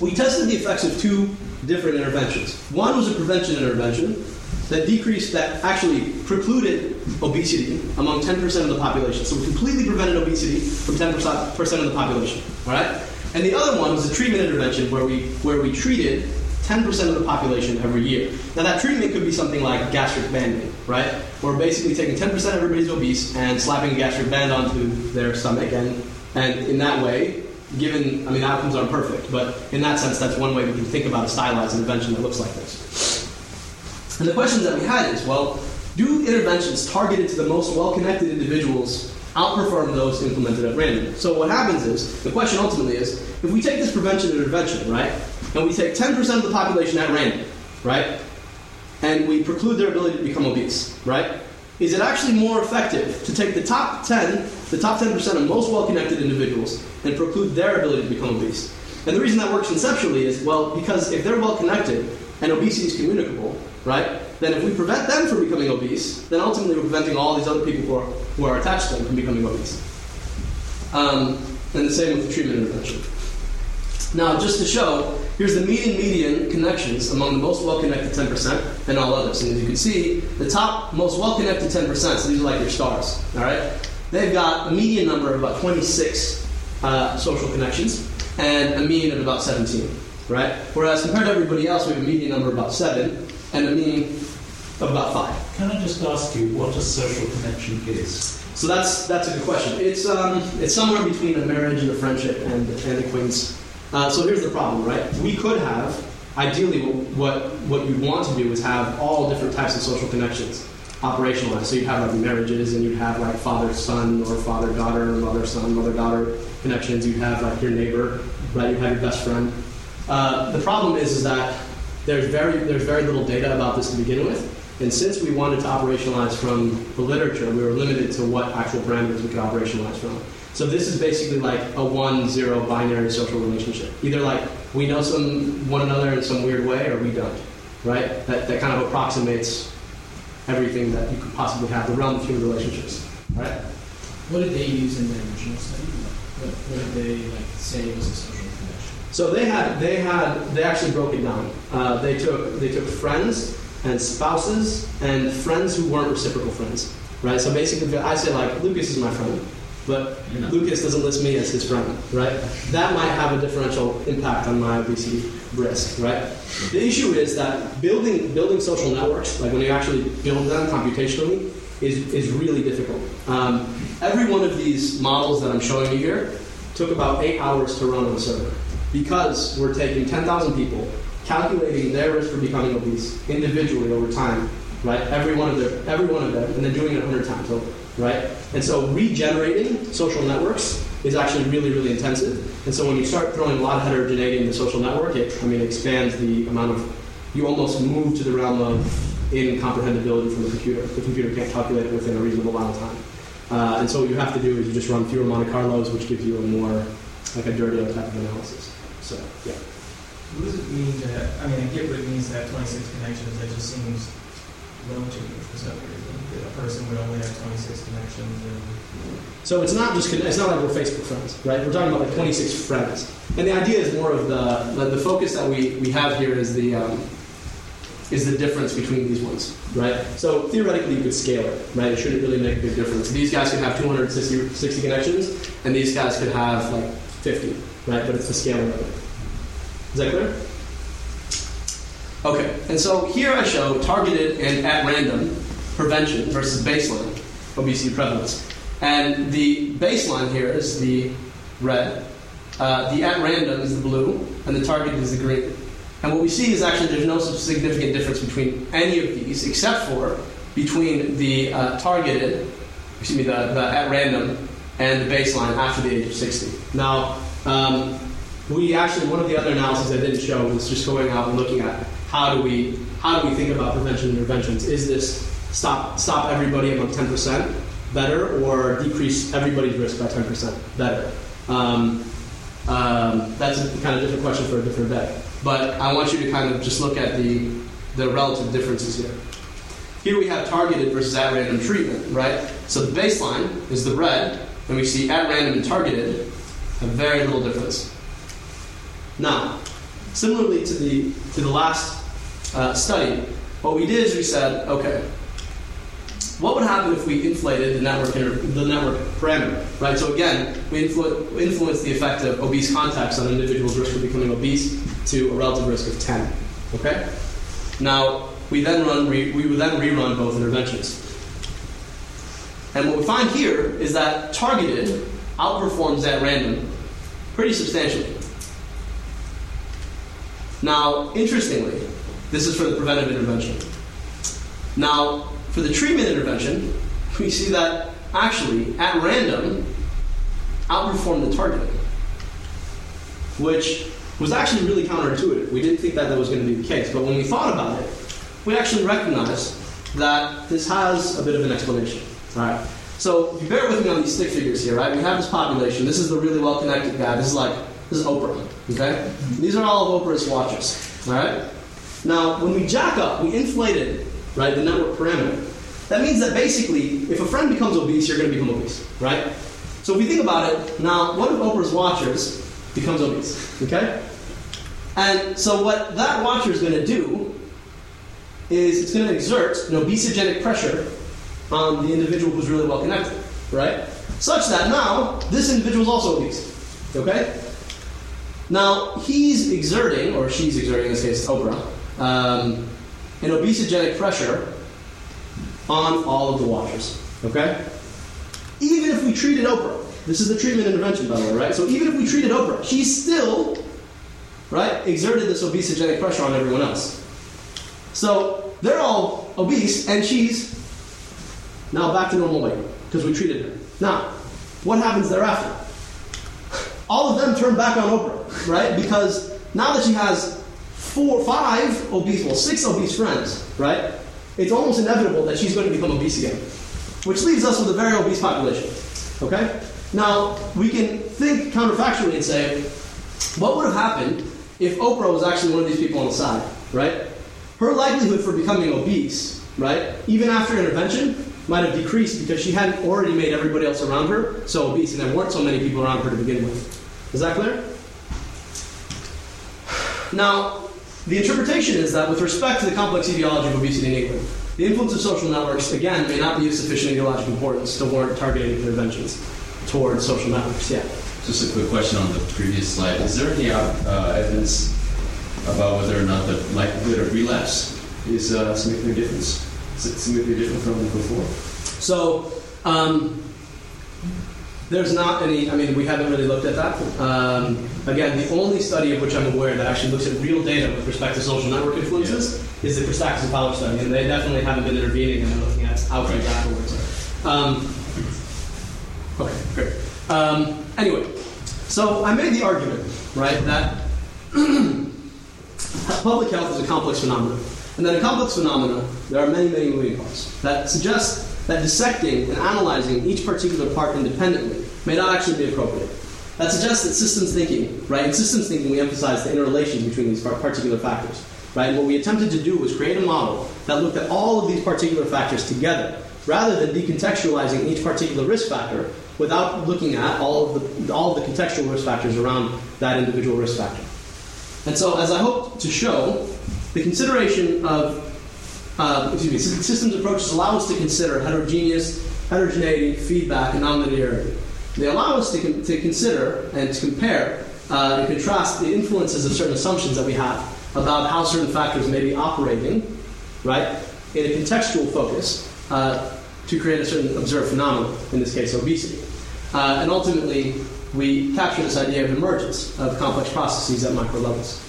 We tested the effects of two different interventions. One was a prevention intervention, that decreased, that actually precluded obesity among 10% of the population. So we completely prevented obesity from 10% of the population. All right? And the other one was a treatment intervention where we, where we treated 10% of the population every year. Now that treatment could be something like gastric banding, right? Or basically taking 10% of everybody's obese and slapping a gastric band onto their stomach and, and in that way, given, I mean, outcomes aren't perfect, but in that sense, that's one way we can think about a stylized intervention that looks like this. And the questions that we had is, well, do interventions targeted to the most well-connected individuals outperform those implemented at random? So what happens is, the question ultimately is, if we take this prevention intervention, right, and we take 10% of the population at random, right, and we preclude their ability to become obese, right, is it actually more effective to take the top 10, the top 10% of most well-connected individuals, and preclude their ability to become obese? And the reason that works conceptually is, well, because if they're well-connected and obesity is communicable, right, then if we prevent them from becoming obese, then ultimately we're preventing all these other people who are, who are attached to them from becoming obese. Um, and the same with the treatment intervention. Now, just to show, here's the median median connections among the most well-connected 10% and all others. And as you can see, the top most well-connected 10%, so these are like your stars, all right? They've got a median number of about 26 uh, social connections and a mean of about 17, right? Whereas compared to everybody else, we have a median number of about 7 and a mean of about 5. Can I just ask you what a social connection is? So that's that's a good question. It's um, it's somewhere between a marriage and a friendship and and acquaintance. Uh, so here's the problem, right? We could have, ideally, what what you want to do is have all different types of social connections operationalized. So you'd have like marriages, and you'd have like father son or father daughter, mother son, mother daughter connections. You'd have like your neighbor, right? You'd have your best friend. Uh, the problem is is that there's very there's very little data about this to begin with. And since we wanted to operationalize from the literature, we were limited to what actual parameters we could operationalize from. So this is basically like a one-zero binary social relationship. Either like we know some one another in some weird way, or we don't. Right? That, that kind of approximates everything that you could possibly have the realm of human relationships. Right? What did they use in their original study? What, what did they like say was a social connection? So they had they had they actually broke it down. Uh, they took they took friends and spouses and friends who weren't reciprocal friends. Right? So basically, I say like Lucas is my friend, but. Lucas doesn't list me as his friend. Right? That might have a differential impact on my obesity risk. Right? The issue is that building building social networks, like when you actually build them computationally, is is really difficult. Um, every one of these models that I'm showing you here took about eight hours to run on the server because we're taking 10,000 people, calculating their risk for becoming obese individually over time, right? Every one of their, every one of them, and then doing it 100 times over, right? And so regenerating social networks is actually really, really intensive. And so when you start throwing a lot of heterogeneity in the social network, it, I mean, expands the amount of, you almost move to the realm of incomprehensibility from the computer. The computer can't calculate it within a reasonable amount of time. Uh, and so what you have to do is you just run fewer Monte Carlos, which gives you a more, like a dirtier type of analysis. So, yeah. What does it mean to have, I mean, I get what it means to have 26 connections, that just seems for some reason. A person would only have 26 connections. So it's not just it's not like we're Facebook friends, right? We're talking about like 26 friends, and the idea is more of the the, the focus that we, we have here is the um, is the difference between these ones, right? So theoretically, you could scale it, right? It shouldn't really make a big difference. These guys could have 260 connections, and these guys could have like 50, right? But it's the scaling of it. Is that clear? Okay, and so here I show targeted and at random prevention versus baseline obesity prevalence. And the baseline here is the red, uh, the at random is the blue, and the targeted is the green. And what we see is actually there's no significant difference between any of these except for between the uh, targeted, excuse me, the, the at random and the baseline after the age of 60. Now, um, we actually, one of the other analyses I didn't show was just going out and looking at how do we, how do we think about prevention interventions? Is this stop, stop everybody above 10% better or decrease everybody's risk by 10% better? Um, um, that's a kind of different question for a different day. But I want you to kind of just look at the, the relative differences here. Here we have targeted versus at random treatment, right? So the baseline is the red, and we see at random and targeted have very little difference. Now, similarly to the to the last uh, study, what we did is we said, okay, what would happen if we inflated the network the network parameter, right? So again, we influ- influence the effect of obese contacts on an individual's risk of becoming obese to a relative risk of 10. Okay. Now we then run re- we would then rerun both interventions, and what we find here is that targeted outperforms at random pretty substantially. Now, interestingly, this is for the preventive intervention. Now, for the treatment intervention, we see that actually, at random, outperformed the target, which was actually really counterintuitive. We didn't think that that was going to be the case, but when we thought about it, we actually recognized that this has a bit of an explanation. All right. So if you bear with me on these stick figures here, right? We have this population. This is the really well-connected guy. This is like this is Oprah. Okay. These are all of Oprah's watches. All right. Now, when we jack up, we inflated right the network parameter. That means that basically, if a friend becomes obese, you're going to become obese, right? So if we think about it, now one of Oprah's watchers becomes obese, okay? And so what that watcher is going to do is it's going to exert an obesogenic pressure on the individual who's really well connected, right? Such that now this individual is also obese, okay? Now he's exerting, or she's exerting in this case, Oprah, um, an obesogenic pressure on all of the watchers, okay? Even if we treated Oprah, this is the treatment intervention, by the way, right? So even if we treated Oprah, she's still, right, exerted this obesogenic pressure on everyone else. So they're all obese, and she's now back to normal weight because we treated her. Now, what happens thereafter? All of them turn back on Oprah, right? Because now that she has four, five obese, well, six obese friends, right? It's almost inevitable that she's going to become obese again, which leaves us with a very obese population. Okay? Now, we can think counterfactually and say, what would have happened if Oprah was actually one of these people on the side, right? Her likelihood for becoming obese, right, even after intervention, might have decreased because she hadn't already made everybody else around her so obese, and there weren't so many people around her to begin with. Is that clear? Now, the interpretation is that with respect to the complex etiology of obesity in England, the influence of social networks, again, may not be of sufficient etiological importance to warrant targeted interventions towards social networks. Yeah. Just a quick question on the previous slide. Is there any uh, uh, evidence about whether or not the likelihood of relapse is uh, significantly different? Is it significantly different from before? So, um, there's not any, I mean, we haven't really looked at that. Um, again, the only study of which I'm aware that actually looks at real data with respect to social network influences is the Christakis and Fowler study, and they definitely haven't been intervening and they're looking at outcomes afterwards. Um, okay, great. Um, anyway, so I made the argument, right, that public health is a complex phenomenon. And that in complex phenomena, there are many, many moving parts that suggest that dissecting and analyzing each particular part independently may not actually be appropriate. That suggests that systems thinking, right? In systems thinking, we emphasize the interrelation between these particular factors, right? And what we attempted to do was create a model that looked at all of these particular factors together, rather than decontextualizing each particular risk factor without looking at all of the all of the contextual risk factors around that individual risk factor. And so, as I hope to show, the consideration of uh, excuse me, systems approaches allow us to consider heterogeneous, heterogeneity, feedback, and nonlinearity. They allow us to, con- to consider and to compare uh, and contrast the influences of certain assumptions that we have about how certain factors may be operating, right, in a contextual focus uh, to create a certain observed phenomenon, in this case, obesity. Uh, and ultimately, we capture this idea of emergence of complex processes at micro levels.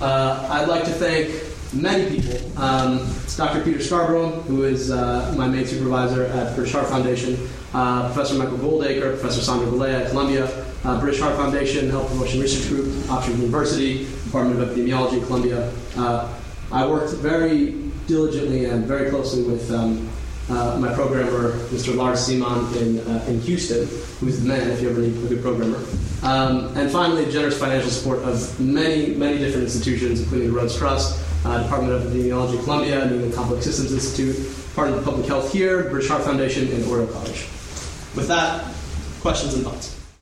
Uh, I'd like to thank many people. Um, Dr. Peter Scarborough, who is uh, my main supervisor at British Heart Foundation, uh, Professor Michael Goldacre, Professor Sandro Galea at Columbia, uh, British Heart Foundation, Health Promotion Research Group, Oxford University, Department of Epidemiology, Columbia. Uh, I worked very diligently and very closely with um, uh, my programmer, Mr. Lars Simon in, uh, in Houston, who's the man if you ever need a good programmer. Um, and finally, generous financial support of many, many different institutions, including the Rhodes Trust, uh, Department of Epidemiology, Columbia, New England Complex Systems Institute, part of the Public Health here, British Heart Foundation, and Oriel College. With that, questions and thoughts?